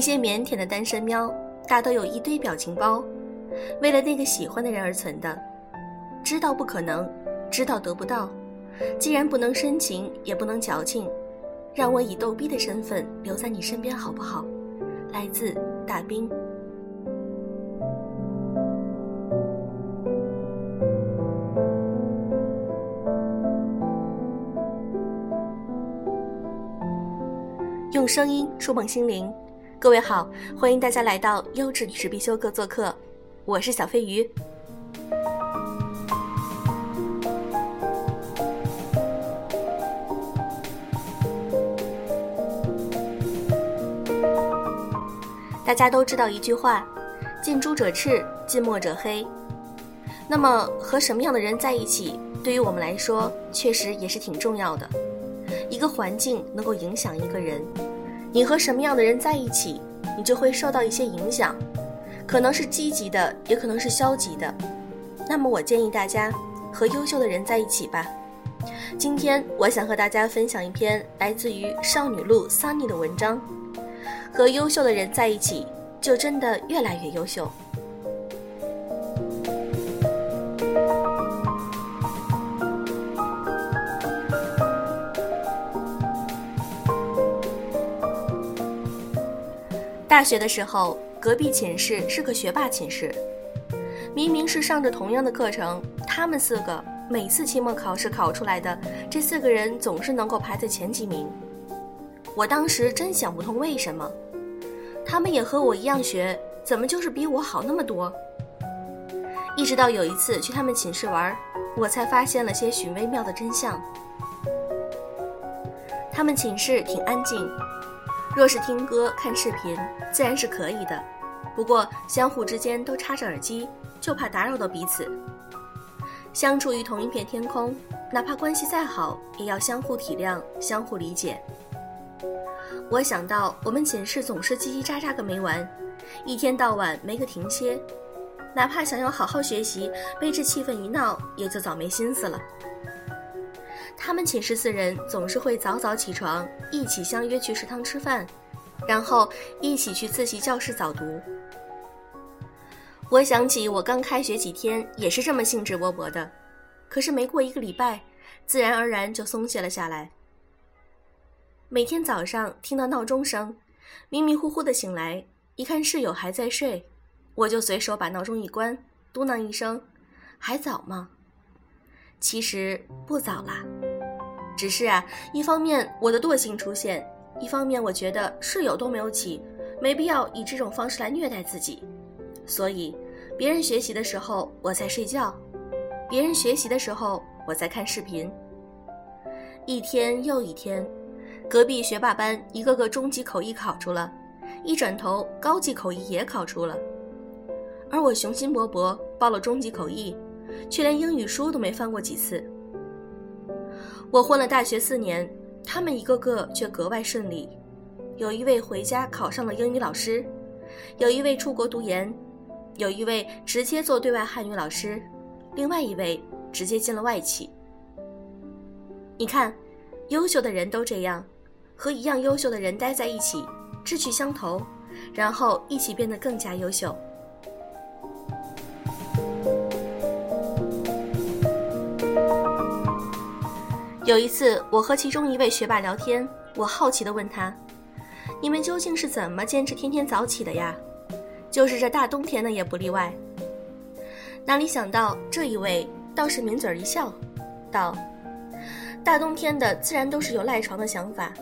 一些腼腆的单身喵，大都有一堆表情包，为了那个喜欢的人而存的。知道不可能，知道得不到，既然不能深情，也不能矫情，让我以逗逼的身份留在你身边好不好？来自大兵。用声音触碰心灵，各位好，欢迎大家来到优质女士必修课做客，我是小飞鱼。大家都知道一句话：近朱者赤，近墨者黑。那么和什么样的人在一起，对于我们来说，确实也是挺重要的。一个环境能够影响一个人，你和什么样的人在一起，你就会受到一些影响，可能是积极的，也可能是消极的。那么我建议大家和优秀的人在一起吧。今天我想和大家分享一篇来自于少女路 Sunny 的文章：和优秀的人在一起，就真的越来越优秀。大学的时候，隔壁寝室是个学霸寝室。明明是上着同样的课程，他们四个每次期末考试考出来的这四个人总是能够排在前几名。我当时真想不通为什么，他们也和我一样学，怎么就是比我好那么多？一直到有一次去他们寝室玩，我才发现了些许微妙的真相。他们寝室挺安静。若是听歌、看视频，自然是可以的。不过相互之间都插着耳机，就怕打扰到彼此。相处于同一片天空，哪怕关系再好，也要相互体谅、相互理解。我想到我们寝室总是叽叽喳喳个没完，一天到晚没个停歇，哪怕想要好好学习，被这气氛一闹，也就早没心思了。他们寝室四人总是会早早起床，一起相约去食堂吃饭，然后一起去自习教室早读。我想起我刚开学几天也是这么兴致勃勃的，可是没过一个礼拜，自然而然就松懈了下来。每天早上听到闹钟声，迷迷糊糊的醒来，一看室友还在睡，我就随手把闹钟一关，嘟囔一声：“还早吗？”其实不早啦。只是啊，一方面我的惰性出现，一方面我觉得室友都没有起，没必要以这种方式来虐待自己，所以别人学习的时候我在睡觉，别人学习的时候我在看视频。一天又一天，隔壁学霸班一个个中级口译考出了，一转头高级口译也考出了，而我雄心勃勃报了中级口译，却连英语书都没翻过几次。我混了大学四年，他们一个个却格外顺利。有一位回家考上了英语老师，有一位出国读研，有一位直接做对外汉语老师，另外一位直接进了外企。你看，优秀的人都这样，和一样优秀的人待在一起，志趣相投，然后一起变得更加优秀。有一次，我和其中一位学霸聊天，我好奇地问他：“你们究竟是怎么坚持天天早起的呀？就是这大冬天的也不例外。”哪里想到这一位倒是抿嘴一笑，道：“大冬天的自然都是有赖床的想法，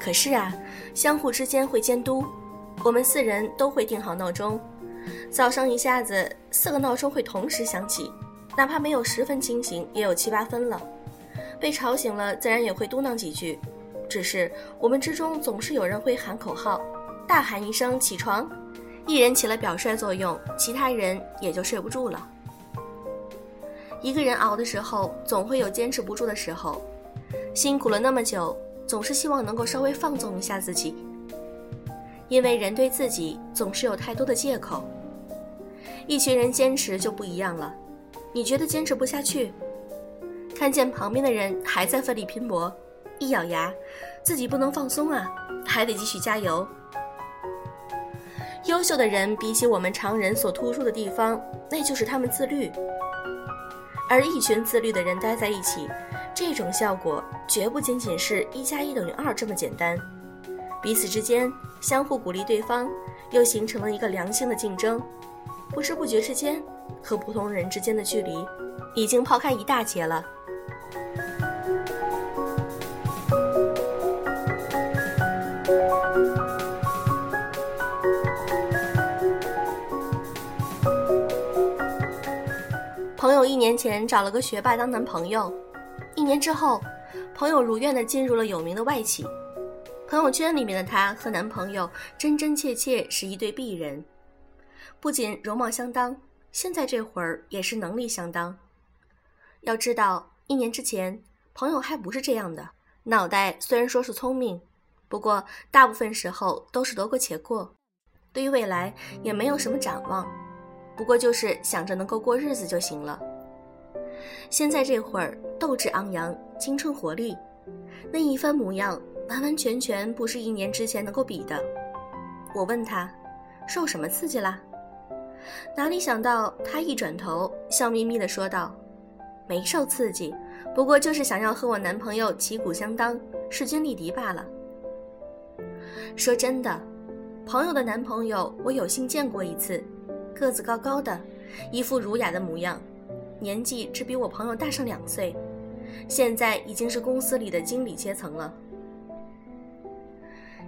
可是啊，相互之间会监督，我们四人都会定好闹钟，早上一下子四个闹钟会同时响起，哪怕没有十分清醒，也有七八分了。”被吵醒了，自然也会嘟囔几句。只是我们之中总是有人会喊口号，大喊一声“起床”，一人起了表率作用，其他人也就睡不住了。一个人熬的时候，总会有坚持不住的时候。辛苦了那么久，总是希望能够稍微放纵一下自己。因为人对自己总是有太多的借口。一群人坚持就不一样了，你觉得坚持不下去？看见旁边的人还在奋力拼搏，一咬牙，自己不能放松啊，还得继续加油。优秀的人比起我们常人所突出的地方，那就是他们自律。而一群自律的人待在一起，这种效果绝不仅仅是一加一等于二这么简单。彼此之间相互鼓励对方，又形成了一个良性的竞争。不知不觉之间，和普通人之间的距离已经抛开一大截了。朋友一年前找了个学霸当男朋友，一年之后，朋友如愿的进入了有名的外企。朋友圈里面的她和男朋友真真切切是一对璧人，不仅容貌相当，现在这会儿也是能力相当。要知道，一年之前朋友还不是这样的，脑袋虽然说是聪明，不过大部分时候都是得过且过，对于未来也没有什么展望，不过就是想着能够过日子就行了。现在这会儿斗志昂扬，青春活力，那一番模样。完完全全不是一年之前能够比的。我问他，受什么刺激啦？哪里想到他一转头，笑眯眯地说道：“没受刺激，不过就是想要和我男朋友旗鼓相当，势均力敌罢了。”说真的，朋友的男朋友我有幸见过一次，个子高高的，一副儒雅的模样，年纪只比我朋友大上两岁，现在已经是公司里的经理阶层了。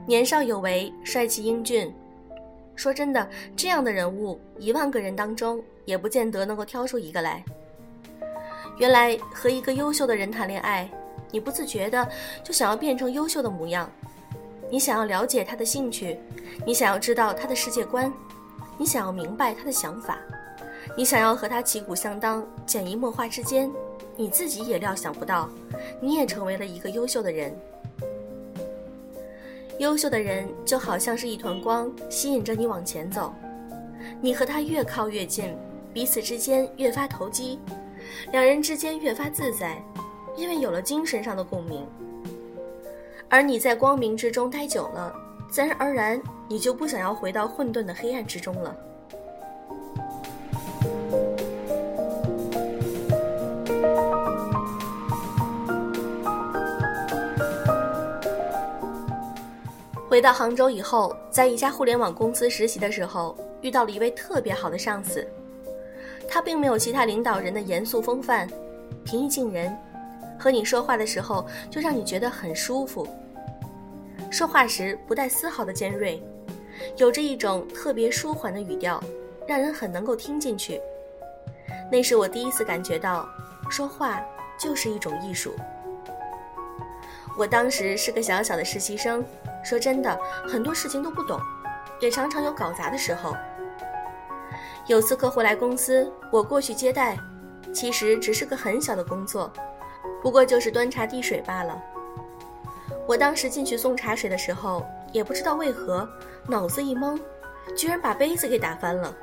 年少有为，帅气英俊。说真的，这样的人物，一万个人当中也不见得能够挑出一个来。原来和一个优秀的人谈恋爱，你不自觉的就想要变成优秀的模样，你想要了解他的兴趣，你想要知道他的世界观，你想要明白他的想法，你想要和他旗鼓相当，潜移默化之间，你自己也料想不到，你也成为了一个优秀的人。优秀的人就好像是一团光，吸引着你往前走。你和他越靠越近，彼此之间越发投机，两人之间越发自在，因为有了精神上的共鸣。而你在光明之中待久了，自然而然你就不想要回到混沌的黑暗之中了。回到杭州以后，在一家互联网公司实习的时候，遇到了一位特别好的上司。他并没有其他领导人的严肃风范，平易近人，和你说话的时候就让你觉得很舒服。说话时不带丝毫的尖锐，有着一种特别舒缓的语调，让人很能够听进去。那是我第一次感觉到，说话就是一种艺术。我当时是个小小的实习生。说真的，很多事情都不懂，也常常有搞砸的时候。有次客户来公司，我过去接待，其实只是个很小的工作，不过就是端茶递水罢了。我当时进去送茶水的时候，也不知道为何脑子一懵，居然把杯子给打翻了。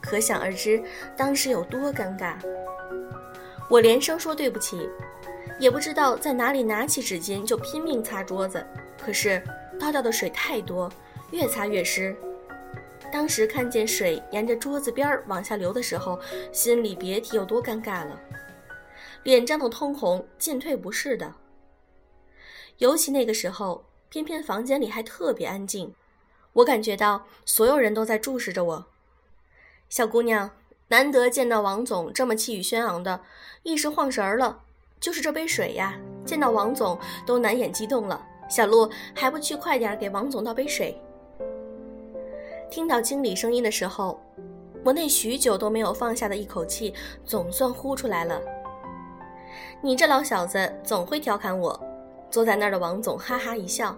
可想而知，当时有多尴尬。我连声说对不起，也不知道在哪里拿起纸巾就拼命擦桌子。可是倒掉的水太多，越擦越湿。当时看见水沿着桌子边儿往下流的时候，心里别提有多尴尬了，脸涨得通红，进退不是的。尤其那个时候，偏偏房间里还特别安静，我感觉到所有人都在注视着我。小姑娘，难得见到王总这么气宇轩昂的，一时晃神儿了。就是这杯水呀，见到王总都难掩激动了。小陆还不去快点给王总倒杯水？听到经理声音的时候，我那许久都没有放下的一口气总算呼出来了。你这老小子总会调侃我。坐在那儿的王总哈哈一笑。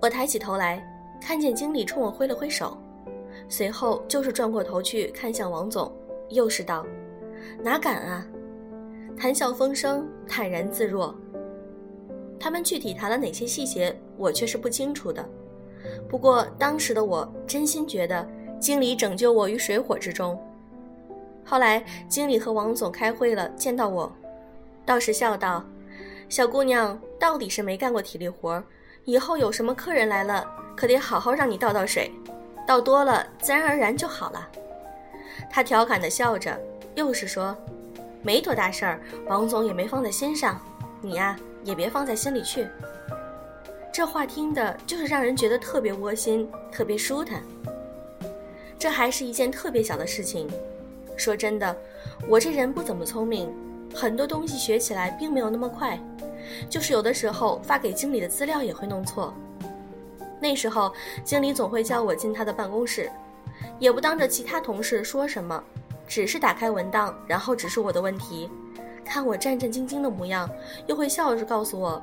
我抬起头来，看见经理冲我挥了挥手，随后就是转过头去看向王总，又是道：“哪敢啊！”谈笑风生，坦然自若。他们具体谈了哪些细节，我却是不清楚的。不过当时的我真心觉得经理拯救我于水火之中。后来经理和王总开会了，见到我，倒是笑道：“小姑娘到底是没干过体力活，以后有什么客人来了，可得好好让你倒倒水，倒多了自然而然就好了。他调侃地笑着，又是说：“没多大事儿，王总也没放在心上，你呀也别放在心里去。”这话听的就是让人觉得特别窝心，特别舒坦。这还是一件特别小的事情。说真的，我这人不怎么聪明，很多东西学起来并没有那么快，就是有的时候发给经理的资料也会弄错。那时候经理总会叫我进他的办公室，也不当着其他同事说什么，只是打开文档，然后指出我的问题，看我战战兢兢的模样，又会笑着告诉我，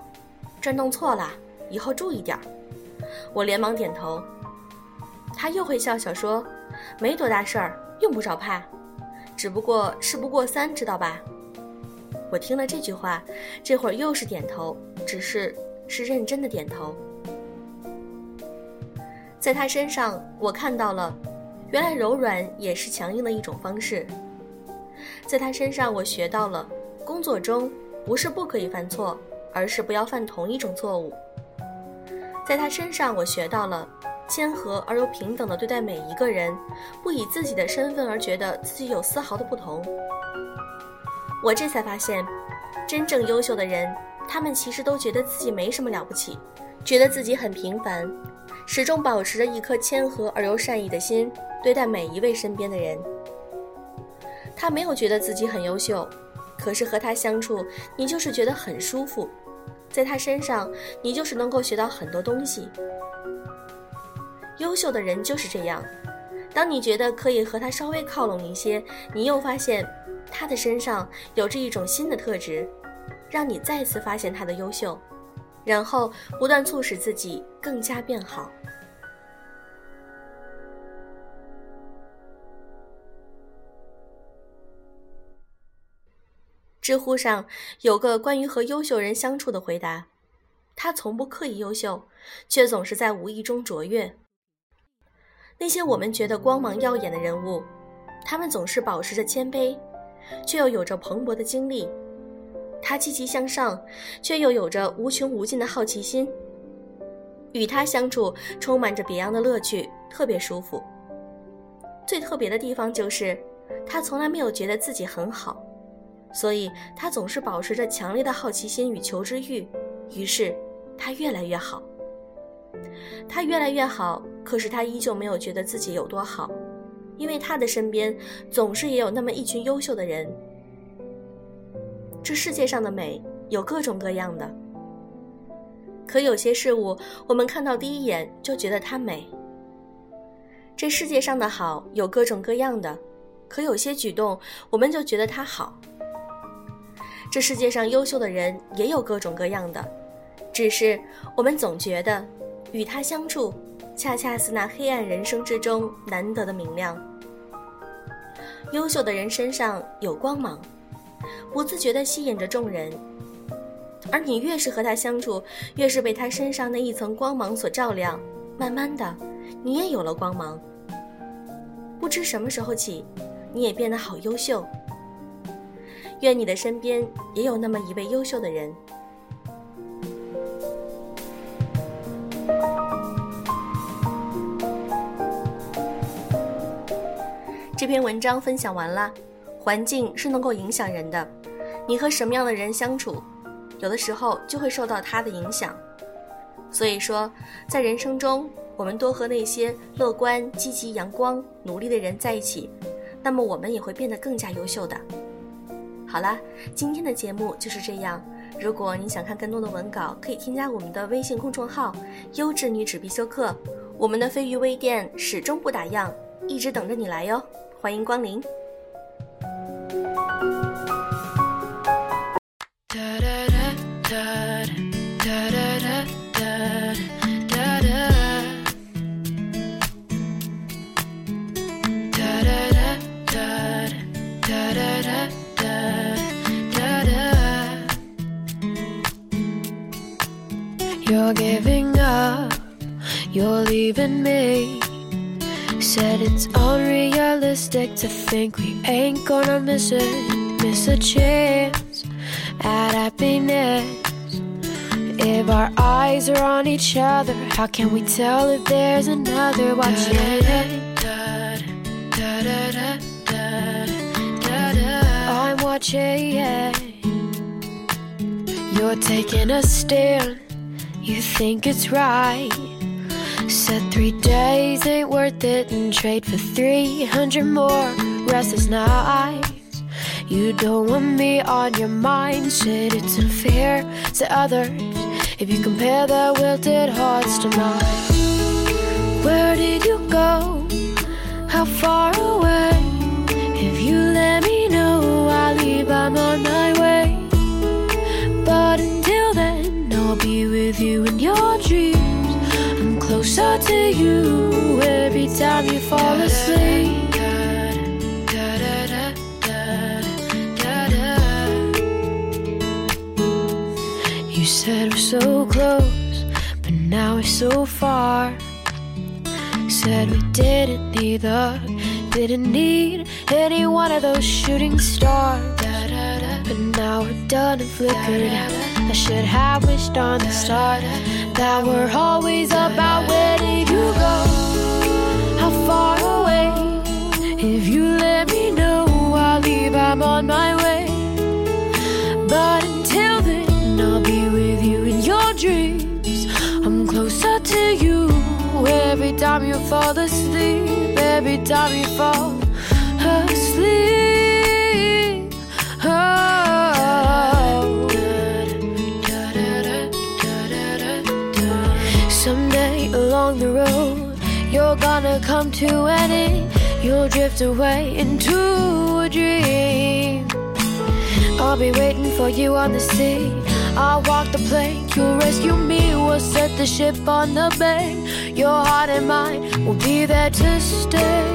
这弄错了，以后注意点儿。我连忙点头，他又会笑笑说，没多大事儿，用不着怕。只不过事不过三，知道吧？我听了这句话，这会儿又是点头，只是是认真的点头。在他身上，我看到了，原来柔软也是强硬的一种方式。在他身上，我学到了，工作中不是不可以犯错，而是不要犯同一种错误。在他身上，我学到了。谦和而又平等的对待每一个人，不以自己的身份而觉得自己有丝毫的不同。我这才发现，真正优秀的人，他们其实都觉得自己没什么了不起，觉得自己很平凡，始终保持着一颗谦和而又善意的心对待每一位身边的人。他没有觉得自己很优秀，可是和他相处，你就是觉得很舒服，在他身上，你就是能够学到很多东西。优秀的人就是这样，当你觉得可以和他稍微靠拢一些，你又发现他的身上有着一种新的特质，让你再次发现他的优秀，然后不断促使自己更加变好。知乎上有个关于和优秀人相处的回答：他从不刻意优秀，却总是在无意中卓越。那些我们觉得光芒耀眼的人物，他们总是保持着谦卑，却又有着蓬勃的精力。他积极向上，却又有着无穷无尽的好奇心。与他相处充满着别样的乐趣，特别舒服。最特别的地方就是，他从来没有觉得自己很好，所以他总是保持着强烈的好奇心与求知欲。于是，他越来越好。他越来越好，可是他依旧没有觉得自己有多好，因为他的身边总是也有那么一群优秀的人。这世界上的美有各种各样的，可有些事物我们看到第一眼就觉得它美。这世界上的好有各种各样的，可有些举动我们就觉得它好。这世界上优秀的人也有各种各样的，只是我们总觉得。与他相处，恰恰是那黑暗人生之中难得的明亮。优秀的人身上有光芒，不自觉地吸引着众人，而你越是和他相处，越是被他身上那一层光芒所照亮。慢慢的，你也有了光芒。不知什么时候起，你也变得好优秀。愿你的身边也有那么一位优秀的人。这篇文章分享完了，环境是能够影响人的，你和什么样的人相处，有的时候就会受到他的影响。所以说，在人生中，我们多和那些乐观、积极、阳光、努力的人在一起，那么我们也会变得更加优秀的。好啦，今天的节目就是这样。如果你想看更多的文稿，可以添加我们的微信公众号“优质女纸必修课”，我们的飞鱼微店始终不打烊，一直等着你来哟。欢迎光临。You're giving up, you're leaving me. Said it's unrealistic to think we ain't gonna miss it, miss a chance at happiness. If our eyes are on each other, how can we tell if there's another watching? I'm watching. You're taking a stand, you think it's right. Said three days ain't worth it and trade for 300 more restless nights. You don't want me on your mind, said it's unfair to others if you compare their wilted hearts to mine. Where did you go? How far away? If you let me know, I'll leave, I'm on my way. But until then, I'll be with you in your dreams. I'm to you every time you fall asleep. You said we're so close, but now we're so far. Said we didn't need the, didn't need any one of those shooting stars. But now we're done and flickered. I should have wished on the start that we're always about where did you go? How far away? If you let me know, I'll leave, I'm on my way. But until then, I'll be with you in your dreams. I'm closer to you every time you fall asleep, every time you fall asleep. You're gonna come to an end. You'll drift away into a dream. I'll be waiting for you on the sea. I'll walk the plank, you'll rescue me. We'll set the ship on the bay. Your heart and mine will be there to stay.